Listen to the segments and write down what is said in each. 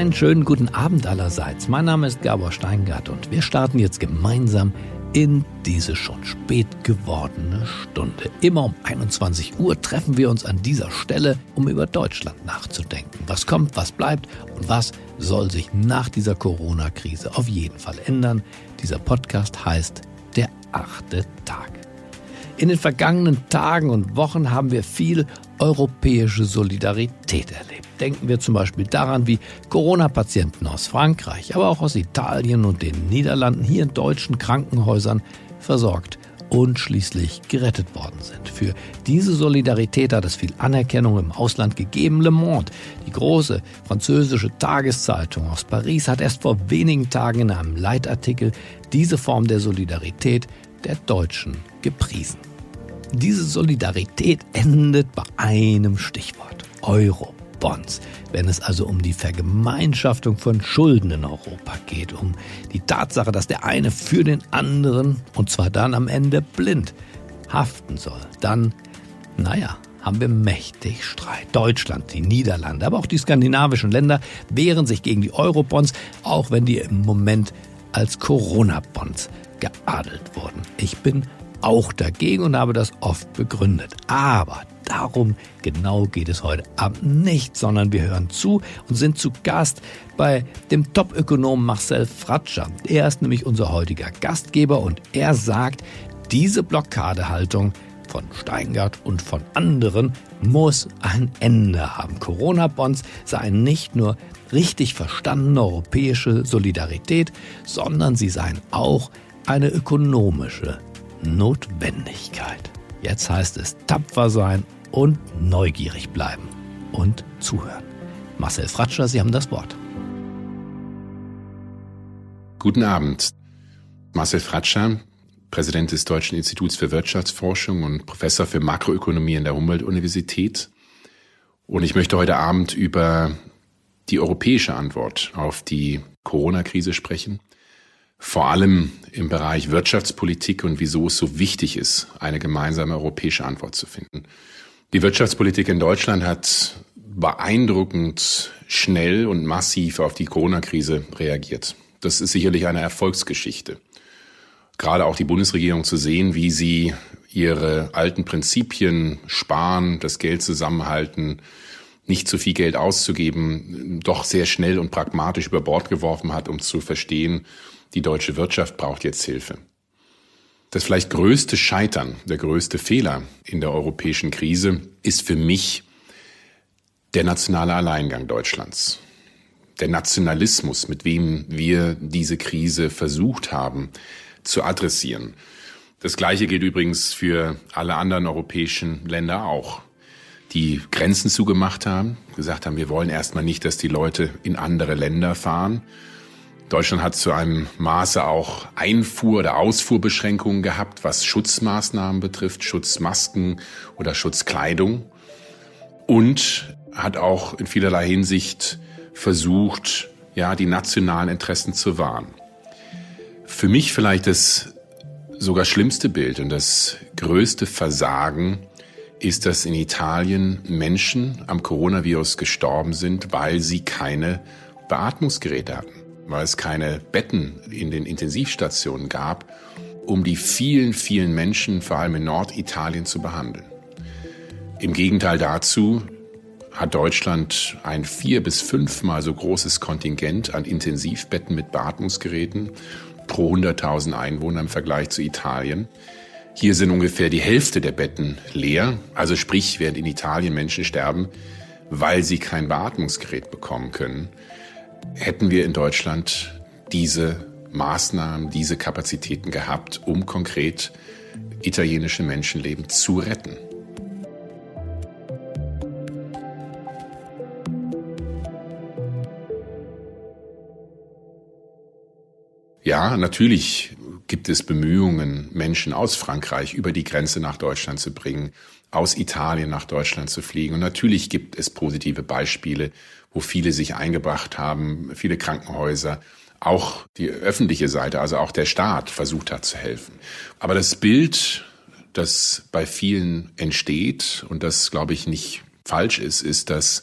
einen schönen guten Abend allerseits. Mein Name ist Gabor Steingart und wir starten jetzt gemeinsam in diese schon spät gewordene Stunde. Immer um 21 Uhr treffen wir uns an dieser Stelle, um über Deutschland nachzudenken. Was kommt, was bleibt und was soll sich nach dieser Corona-Krise auf jeden Fall ändern. Dieser Podcast heißt Der achte Tag. In den vergangenen Tagen und Wochen haben wir viel europäische Solidarität erlebt. Denken wir zum Beispiel daran, wie Corona-Patienten aus Frankreich, aber auch aus Italien und den Niederlanden hier in deutschen Krankenhäusern versorgt und schließlich gerettet worden sind. Für diese Solidarität hat es viel Anerkennung im Ausland gegeben. Le Monde, die große französische Tageszeitung aus Paris, hat erst vor wenigen Tagen in einem Leitartikel diese Form der Solidarität der Deutschen gepriesen. Diese Solidarität endet bei einem Stichwort. Euro. Bonds, wenn es also um die Vergemeinschaftung von Schulden in Europa geht, um die Tatsache, dass der eine für den anderen, und zwar dann am Ende blind, haften soll, dann, naja, haben wir mächtig Streit. Deutschland, die Niederlande, aber auch die skandinavischen Länder wehren sich gegen die Eurobonds, auch wenn die im Moment als Corona-Bonds geadelt wurden. Ich bin auch dagegen und habe das oft begründet. Aber darum genau geht es heute Abend nicht, sondern wir hören zu und sind zu Gast bei dem Top-Ökonom Marcel Fratscher. Er ist nämlich unser heutiger Gastgeber und er sagt, diese Blockadehaltung von Steingart und von anderen muss ein Ende haben. Corona-Bonds seien nicht nur richtig verstandene europäische Solidarität, sondern sie seien auch eine ökonomische Notwendigkeit. Jetzt heißt es tapfer sein und neugierig bleiben und zuhören. Marcel Fratscher, Sie haben das Wort. Guten Abend. Marcel Fratscher, Präsident des Deutschen Instituts für Wirtschaftsforschung und Professor für Makroökonomie in der Humboldt-Universität. Und ich möchte heute Abend über die europäische Antwort auf die Corona-Krise sprechen vor allem im Bereich Wirtschaftspolitik und wieso es so wichtig ist, eine gemeinsame europäische Antwort zu finden. Die Wirtschaftspolitik in Deutschland hat beeindruckend schnell und massiv auf die Corona-Krise reagiert. Das ist sicherlich eine Erfolgsgeschichte. Gerade auch die Bundesregierung zu sehen, wie sie ihre alten Prinzipien sparen, das Geld zusammenhalten, nicht zu viel Geld auszugeben, doch sehr schnell und pragmatisch über Bord geworfen hat, um zu verstehen, die deutsche Wirtschaft braucht jetzt Hilfe. Das vielleicht größte Scheitern, der größte Fehler in der europäischen Krise ist für mich der nationale Alleingang Deutschlands. Der Nationalismus, mit wem wir diese Krise versucht haben zu adressieren. Das Gleiche gilt übrigens für alle anderen europäischen Länder auch, die Grenzen zugemacht haben, gesagt haben, wir wollen erstmal nicht, dass die Leute in andere Länder fahren, Deutschland hat zu einem Maße auch Einfuhr- oder Ausfuhrbeschränkungen gehabt, was Schutzmaßnahmen betrifft, Schutzmasken oder Schutzkleidung. Und hat auch in vielerlei Hinsicht versucht, ja, die nationalen Interessen zu wahren. Für mich vielleicht das sogar schlimmste Bild und das größte Versagen ist, dass in Italien Menschen am Coronavirus gestorben sind, weil sie keine Beatmungsgeräte hatten weil es keine Betten in den Intensivstationen gab, um die vielen, vielen Menschen, vor allem in Norditalien, zu behandeln. Im Gegenteil dazu hat Deutschland ein vier- bis fünfmal so großes Kontingent an Intensivbetten mit Beatmungsgeräten pro 100.000 Einwohner im Vergleich zu Italien. Hier sind ungefähr die Hälfte der Betten leer, also sprich, während in Italien Menschen sterben, weil sie kein Beatmungsgerät bekommen können, hätten wir in Deutschland diese Maßnahmen, diese Kapazitäten gehabt, um konkret italienische Menschenleben zu retten. Ja, natürlich gibt es Bemühungen, Menschen aus Frankreich über die Grenze nach Deutschland zu bringen, aus Italien nach Deutschland zu fliegen. Und natürlich gibt es positive Beispiele, wo viele sich eingebracht haben, viele Krankenhäuser, auch die öffentliche Seite, also auch der Staat versucht hat zu helfen. Aber das Bild, das bei vielen entsteht und das, glaube ich, nicht falsch ist, ist, dass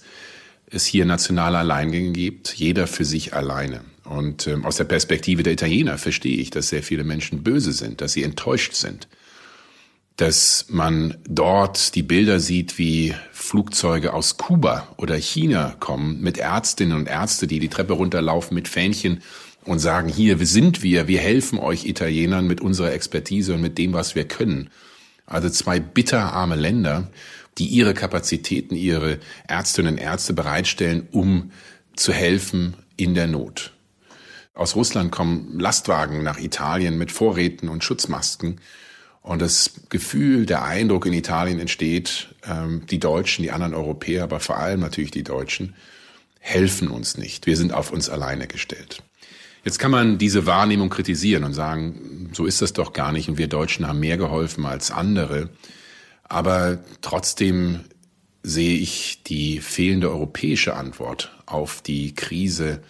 es hier nationale Alleingänge gibt, jeder für sich alleine. Und ähm, aus der Perspektive der Italiener verstehe ich, dass sehr viele Menschen böse sind, dass sie enttäuscht sind, dass man dort die Bilder sieht, wie Flugzeuge aus Kuba oder China kommen mit Ärztinnen und Ärzte, die die Treppe runterlaufen mit Fähnchen und sagen, hier sind wir, wir helfen euch Italienern mit unserer Expertise und mit dem, was wir können. Also zwei bitterarme Länder, die ihre Kapazitäten, ihre Ärztinnen und Ärzte bereitstellen, um zu helfen in der Not. Aus Russland kommen Lastwagen nach Italien mit Vorräten und Schutzmasken. Und das Gefühl, der Eindruck in Italien entsteht, ähm, die Deutschen, die anderen Europäer, aber vor allem natürlich die Deutschen, helfen uns nicht. Wir sind auf uns alleine gestellt. Jetzt kann man diese Wahrnehmung kritisieren und sagen, so ist das doch gar nicht und wir Deutschen haben mehr geholfen als andere. Aber trotzdem sehe ich die fehlende europäische Antwort auf die Krise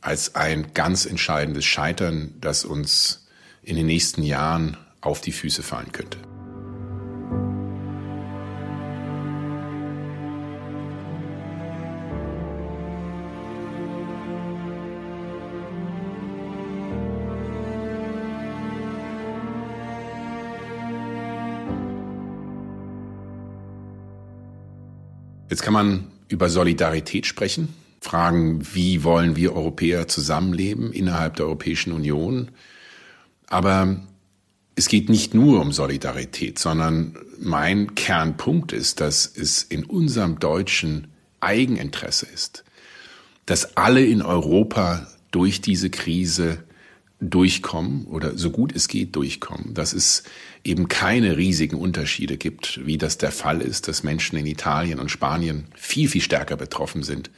als ein ganz entscheidendes Scheitern, das uns in den nächsten Jahren auf die Füße fallen könnte. Jetzt kann man über Solidarität sprechen, fragen, wie wollen wir Europäer zusammenleben innerhalb der Europäischen Union. Aber es geht nicht nur um Solidarität, sondern mein Kernpunkt ist, dass es in unserem deutschen Eigeninteresse ist, dass alle in Europa durch diese Krise durchkommen oder so gut es geht durchkommen, dass es eben keine riesigen Unterschiede gibt, wie das der Fall ist, dass Menschen in Italien und Spanien viel, viel stärker betroffen sind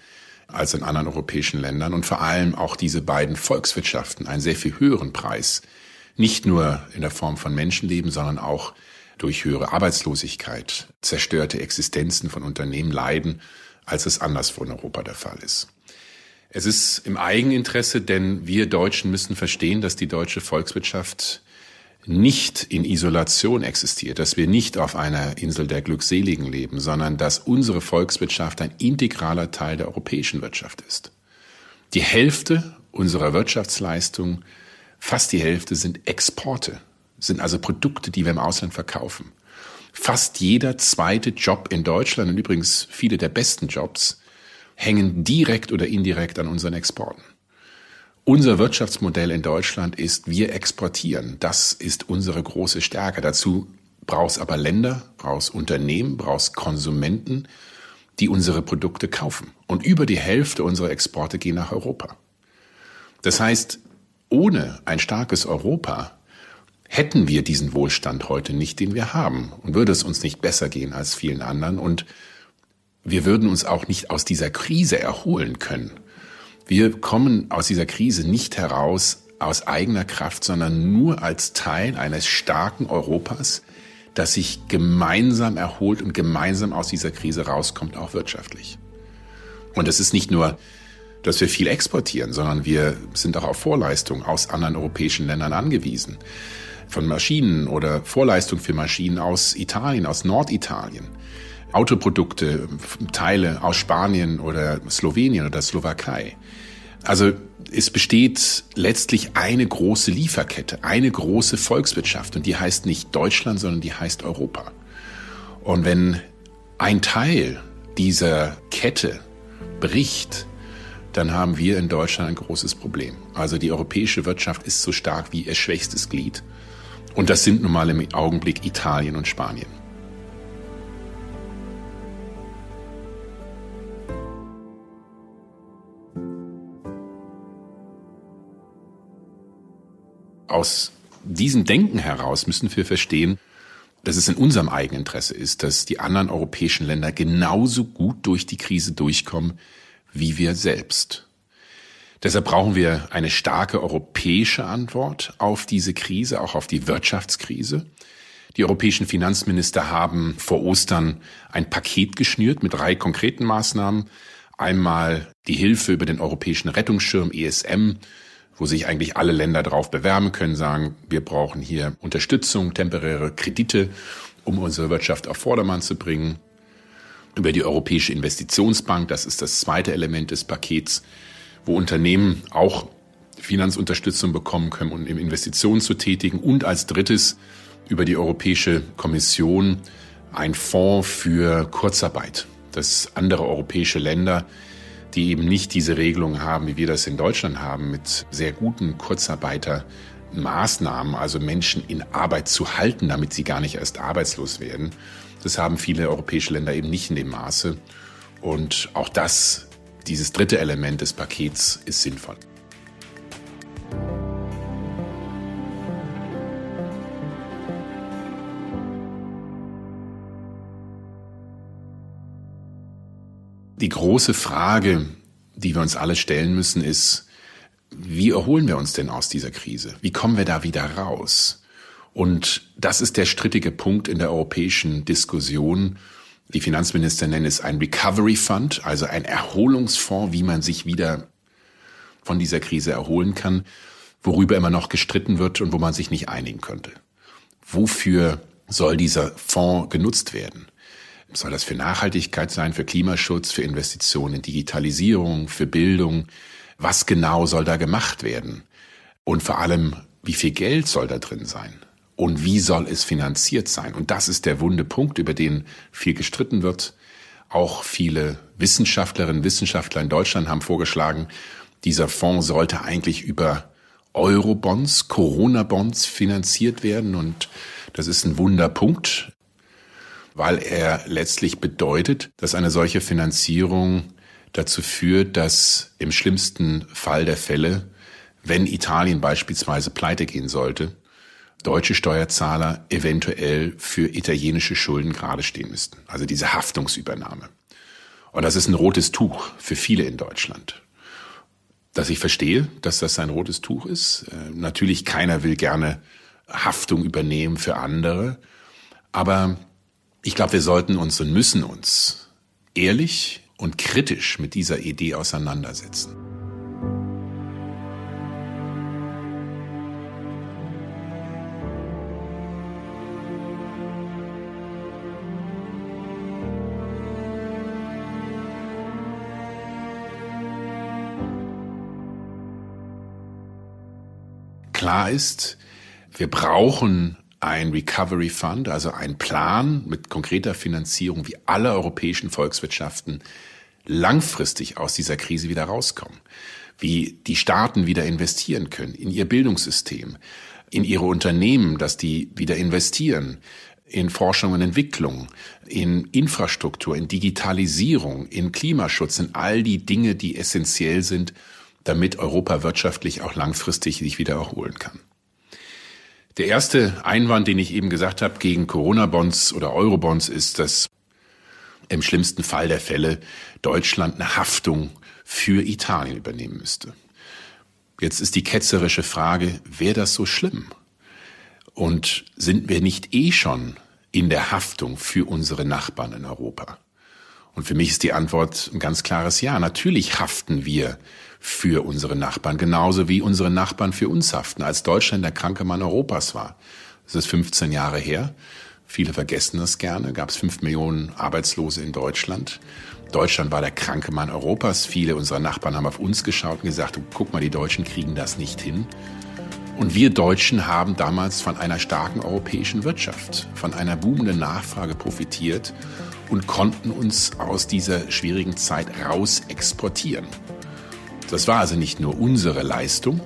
als in anderen europäischen Ländern und vor allem auch diese beiden Volkswirtschaften einen sehr viel höheren Preis, nicht nur in der Form von Menschenleben, sondern auch durch höhere Arbeitslosigkeit, zerstörte Existenzen von Unternehmen leiden, als es anderswo in Europa der Fall ist. Es ist im Eigeninteresse, denn wir Deutschen müssen verstehen, dass die deutsche Volkswirtschaft nicht in Isolation existiert, dass wir nicht auf einer Insel der Glückseligen leben, sondern dass unsere Volkswirtschaft ein integraler Teil der europäischen Wirtschaft ist. Die Hälfte unserer Wirtschaftsleistung, fast die Hälfte sind Exporte, sind also Produkte, die wir im Ausland verkaufen. Fast jeder zweite Job in Deutschland und übrigens viele der besten Jobs hängen direkt oder indirekt an unseren Exporten. Unser Wirtschaftsmodell in Deutschland ist, wir exportieren. Das ist unsere große Stärke. Dazu brauchst aber Länder, brauchst Unternehmen, brauchst Konsumenten, die unsere Produkte kaufen. Und über die Hälfte unserer Exporte gehen nach Europa. Das heißt, ohne ein starkes Europa hätten wir diesen Wohlstand heute nicht, den wir haben. Und würde es uns nicht besser gehen als vielen anderen. Und wir würden uns auch nicht aus dieser Krise erholen können. Wir kommen aus dieser Krise nicht heraus aus eigener Kraft, sondern nur als Teil eines starken Europas, das sich gemeinsam erholt und gemeinsam aus dieser Krise rauskommt, auch wirtschaftlich. Und es ist nicht nur, dass wir viel exportieren, sondern wir sind auch auf Vorleistung aus anderen europäischen Ländern angewiesen. Von Maschinen oder Vorleistung für Maschinen aus Italien, aus Norditalien. Autoprodukte, Teile aus Spanien oder Slowenien oder Slowakei. Also es besteht letztlich eine große Lieferkette, eine große Volkswirtschaft und die heißt nicht Deutschland, sondern die heißt Europa. Und wenn ein Teil dieser Kette bricht, dann haben wir in Deutschland ein großes Problem. Also die europäische Wirtschaft ist so stark wie ihr schwächstes Glied. Und das sind nun mal im Augenblick Italien und Spanien. Aus diesem Denken heraus müssen wir verstehen, dass es in unserem Eigeninteresse ist, dass die anderen europäischen Länder genauso gut durch die Krise durchkommen wie wir selbst. Deshalb brauchen wir eine starke europäische Antwort auf diese Krise, auch auf die Wirtschaftskrise. Die europäischen Finanzminister haben vor Ostern ein Paket geschnürt mit drei konkreten Maßnahmen. Einmal die Hilfe über den europäischen Rettungsschirm ESM wo sich eigentlich alle Länder darauf bewerben können, sagen, wir brauchen hier Unterstützung, temporäre Kredite, um unsere Wirtschaft auf Vordermann zu bringen. über die Europäische Investitionsbank, das ist das zweite Element des Pakets, wo Unternehmen auch Finanzunterstützung bekommen können, um Investitionen zu tätigen. Und als drittes über die Europäische Kommission ein Fonds für Kurzarbeit, dass andere europäische Länder, die eben nicht diese Regelung haben, wie wir das in Deutschland haben, mit sehr guten Kurzarbeitermaßnahmen, also Menschen in Arbeit zu halten, damit sie gar nicht erst arbeitslos werden. Das haben viele europäische Länder eben nicht in dem Maße. Und auch das, dieses dritte Element des Pakets, ist sinnvoll. Die große Frage, die wir uns alle stellen müssen, ist, wie erholen wir uns denn aus dieser Krise? Wie kommen wir da wieder raus? Und das ist der strittige Punkt in der europäischen Diskussion. Die Finanzminister nennen es ein Recovery Fund, also ein Erholungsfonds, wie man sich wieder von dieser Krise erholen kann, worüber immer noch gestritten wird und wo man sich nicht einigen könnte. Wofür soll dieser Fonds genutzt werden? Soll das für Nachhaltigkeit sein, für Klimaschutz, für Investitionen in Digitalisierung, für Bildung? Was genau soll da gemacht werden? Und vor allem, wie viel Geld soll da drin sein? Und wie soll es finanziert sein? Und das ist der wunde Punkt, über den viel gestritten wird. Auch viele Wissenschaftlerinnen und Wissenschaftler in Deutschland haben vorgeschlagen, dieser Fonds sollte eigentlich über Eurobonds, Corona-Bonds finanziert werden. Und das ist ein Wunderpunkt weil er letztlich bedeutet, dass eine solche Finanzierung dazu führt, dass im schlimmsten Fall der Fälle, wenn Italien beispielsweise pleite gehen sollte, deutsche Steuerzahler eventuell für italienische Schulden gerade stehen müssten. Also diese Haftungsübernahme. Und das ist ein rotes Tuch für viele in Deutschland. Dass ich verstehe, dass das ein rotes Tuch ist. Äh, natürlich keiner will gerne Haftung übernehmen für andere. Aber ich glaube, wir sollten uns und müssen uns ehrlich und kritisch mit dieser Idee auseinandersetzen. Klar ist, wir brauchen ein Recovery Fund, also ein Plan mit konkreter Finanzierung, wie alle europäischen Volkswirtschaften langfristig aus dieser Krise wieder rauskommen, wie die Staaten wieder investieren können in ihr Bildungssystem, in ihre Unternehmen, dass die wieder investieren, in Forschung und Entwicklung, in Infrastruktur, in Digitalisierung, in Klimaschutz, in all die Dinge, die essentiell sind, damit Europa wirtschaftlich auch langfristig sich wieder erholen kann. Der erste Einwand, den ich eben gesagt habe gegen Corona-Bonds oder Euro-Bonds, ist, dass im schlimmsten Fall der Fälle Deutschland eine Haftung für Italien übernehmen müsste. Jetzt ist die ketzerische Frage, wäre das so schlimm? Und sind wir nicht eh schon in der Haftung für unsere Nachbarn in Europa? Und für mich ist die Antwort ein ganz klares Ja. Natürlich haften wir für unsere Nachbarn, genauso wie unsere Nachbarn für uns haften, als Deutschland der kranke Mann Europas war. Das ist 15 Jahre her. Viele vergessen das gerne. Gab es fünf Millionen Arbeitslose in Deutschland. Deutschland war der kranke Mann Europas. Viele unserer Nachbarn haben auf uns geschaut und gesagt, guck mal, die Deutschen kriegen das nicht hin. Und wir Deutschen haben damals von einer starken europäischen Wirtschaft, von einer boomenden Nachfrage profitiert und konnten uns aus dieser schwierigen Zeit raus exportieren. Das war also nicht nur unsere Leistung,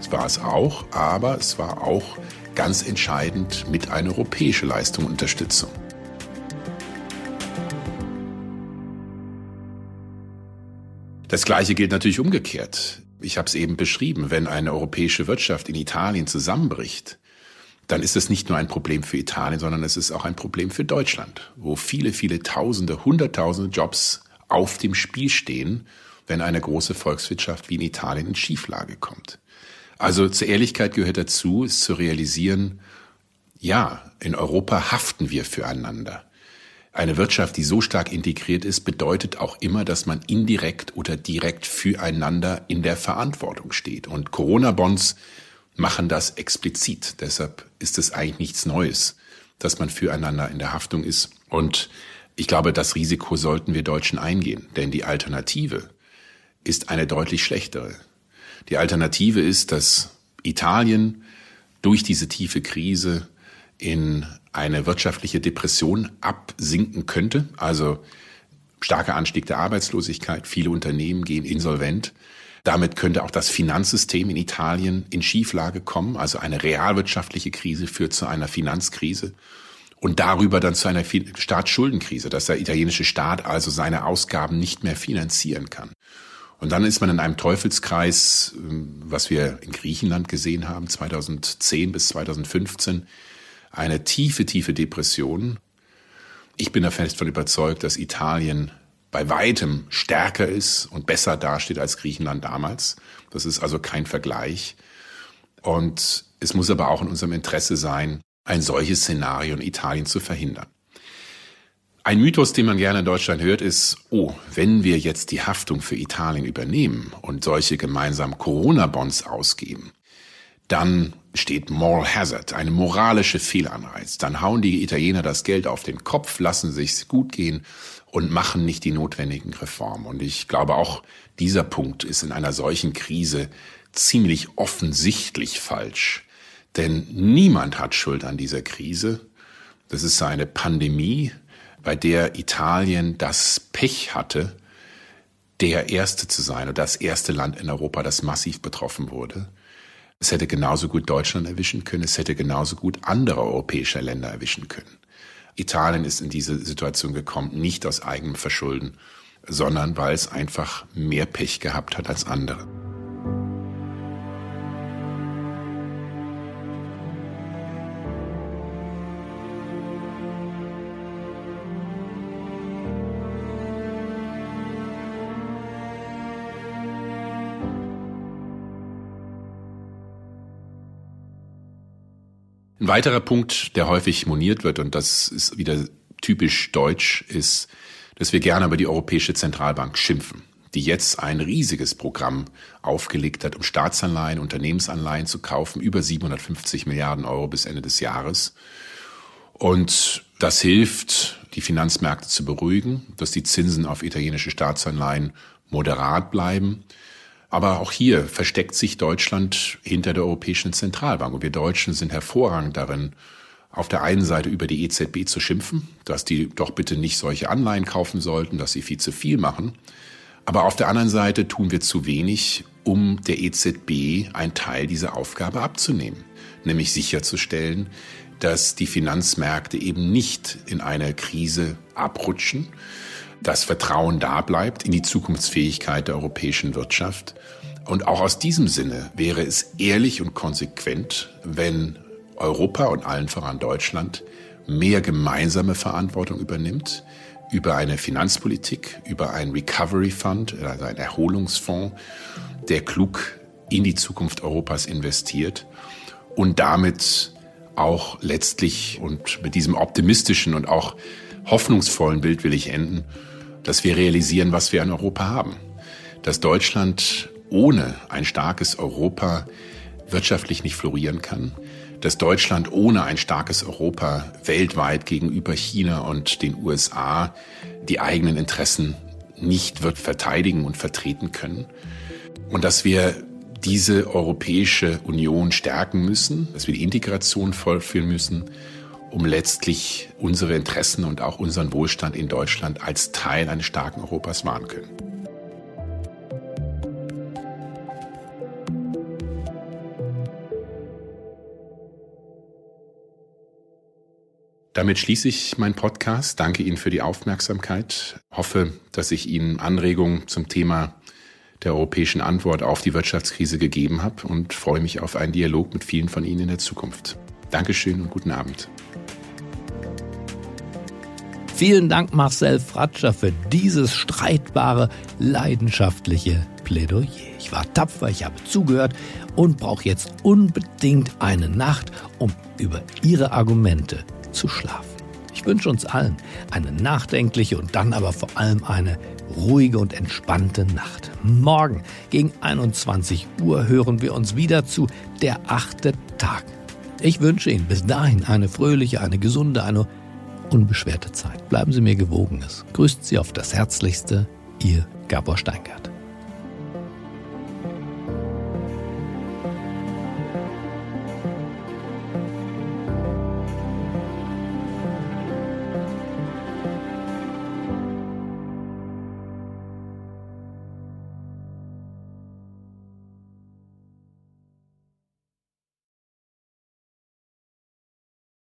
es war es auch, aber es war auch ganz entscheidend mit einer europäischen Leistung Unterstützung. Das Gleiche gilt natürlich umgekehrt. Ich habe es eben beschrieben, wenn eine europäische Wirtschaft in Italien zusammenbricht, dann ist es nicht nur ein Problem für Italien, sondern es ist auch ein Problem für Deutschland, wo viele, viele Tausende, Hunderttausende Jobs auf dem Spiel stehen wenn eine große Volkswirtschaft wie in Italien in Schieflage kommt. Also zur Ehrlichkeit gehört dazu, ist zu realisieren, ja, in Europa haften wir füreinander. Eine Wirtschaft, die so stark integriert ist, bedeutet auch immer, dass man indirekt oder direkt füreinander in der Verantwortung steht. Und Corona-Bonds machen das explizit. Deshalb ist es eigentlich nichts Neues, dass man füreinander in der Haftung ist. Und Ich glaube, das Risiko sollten wir Deutschen eingehen, denn die Alternative ist eine deutlich schlechtere. Die Alternative ist, dass Italien durch diese tiefe Krise in eine wirtschaftliche Depression absinken könnte, also starker Anstieg der Arbeitslosigkeit, viele Unternehmen gehen insolvent. Damit könnte auch das Finanzsystem in Italien in Schieflage kommen, also eine realwirtschaftliche Krise führt zu einer Finanzkrise und darüber dann zu einer Staatsschuldenkrise, dass der italienische Staat also seine Ausgaben nicht mehr finanzieren kann. Und dann ist man in einem Teufelskreis, ähm, was wir in Griechenland gesehen haben, 2010 bis 2015, eine tiefe, tiefe Depression. Ich bin da fest von überzeugt, dass Italien bei weitem stärker ist und besser dasteht als Griechenland damals. Das ist also kein Vergleich. Und es muss aber auch in unserem Interesse sein, ein solches Szenario in Italien zu verhindern. Ein Mythos, den man gerne in Deutschland hört, ist, oh, wenn wir jetzt die Haftung für Italien übernehmen und solche gemeinsam Corona-Bonds ausgeben, dann steht Moral Hazard, eine moralische Fehlanreiz. Dann hauen die Italiener das Geld auf den Kopf, lassen sich's gut gehen und machen nicht die notwendigen Reformen. Und ich glaube auch, dieser Punkt ist in einer solchen Krise ziemlich offensichtlich falsch. Denn niemand hat Schuld an dieser Krise. Das ist eine Pandemie, bei der Italien das Pech hatte, der Erste zu sein und das erste Land in Europa, das massiv betroffen wurde. Es hätte genauso gut Deutschland erwischen können, es hätte genauso gut andere europäische Länder erwischen können. Italien ist in diese Situation gekommen, nicht aus eigenem Verschulden, sondern weil es einfach mehr Pech gehabt hat als andere. Ein weiterer Punkt, der häufig moniert wird, und das ist wieder typisch deutsch, ist, dass wir gerne über die Europäische Zentralbank schimpfen, die jetzt ein riesiges Programm aufgelegt hat, um Staatsanleihen, Unternehmensanleihen zu kaufen, über 750 Milliarden Euro bis Ende des Jahres. Und das hilft, die Finanzmärkte zu beruhigen, dass die Zinsen auf italienische Staatsanleihen moderat bleiben. Aber auch hier versteckt sich Deutschland hinter der Europäischen Zentralbank. Und wir Deutschen sind hervorragend darin, auf der einen Seite über die EZB zu schimpfen, dass die doch bitte nicht solche Anleihen kaufen sollten, dass sie viel zu viel machen. Aber auf der anderen Seite tun wir zu wenig, um der EZB einen Teil dieser Aufgabe abzunehmen, nämlich sicherzustellen, dass die Finanzmärkte eben nicht in eine Krise abrutschen, das Vertrauen da bleibt in die Zukunftsfähigkeit der europäischen Wirtschaft. Und auch aus diesem Sinne wäre es ehrlich und konsequent, wenn Europa und allen voran Deutschland mehr gemeinsame Verantwortung übernimmt über eine Finanzpolitik, über einen Recovery Fund, also einen Erholungsfonds, der klug in die Zukunft Europas investiert und damit auch letztlich und mit diesem optimistischen und auch hoffnungsvollen Bild will ich enden, dass wir realisieren, was wir in Europa haben. Dass Deutschland ohne ein starkes Europa wirtschaftlich nicht florieren kann. Dass Deutschland ohne ein starkes Europa weltweit gegenüber China und den USA die eigenen Interessen nicht wird verteidigen und vertreten können. Und dass wir diese Europäische Union stärken müssen, dass wir die Integration vollführen müssen um letztlich unsere Interessen und auch unseren Wohlstand in Deutschland als Teil eines starken Europas wahren können. Damit schließe ich meinen Podcast. Danke Ihnen für die Aufmerksamkeit. Hoffe, dass ich Ihnen Anregungen zum Thema der europäischen Antwort auf die Wirtschaftskrise gegeben habe und freue mich auf einen Dialog mit vielen von Ihnen in der Zukunft. Dankeschön und guten Abend. Vielen Dank, Marcel Fratscher, für dieses streitbare, leidenschaftliche Plädoyer. Ich war tapfer, ich habe zugehört und brauche jetzt unbedingt eine Nacht, um über Ihre Argumente zu schlafen. Ich wünsche uns allen eine nachdenkliche und dann aber vor allem eine ruhige und entspannte Nacht. Morgen gegen 21 Uhr hören wir uns wieder zu Der achte Tag. Ich wünsche Ihnen bis dahin eine fröhliche, eine gesunde, eine unbeschwerte Zeit. Bleiben Sie mir gewogen. Es grüßt Sie auf das Herzlichste, Ihr Gabor Steingart.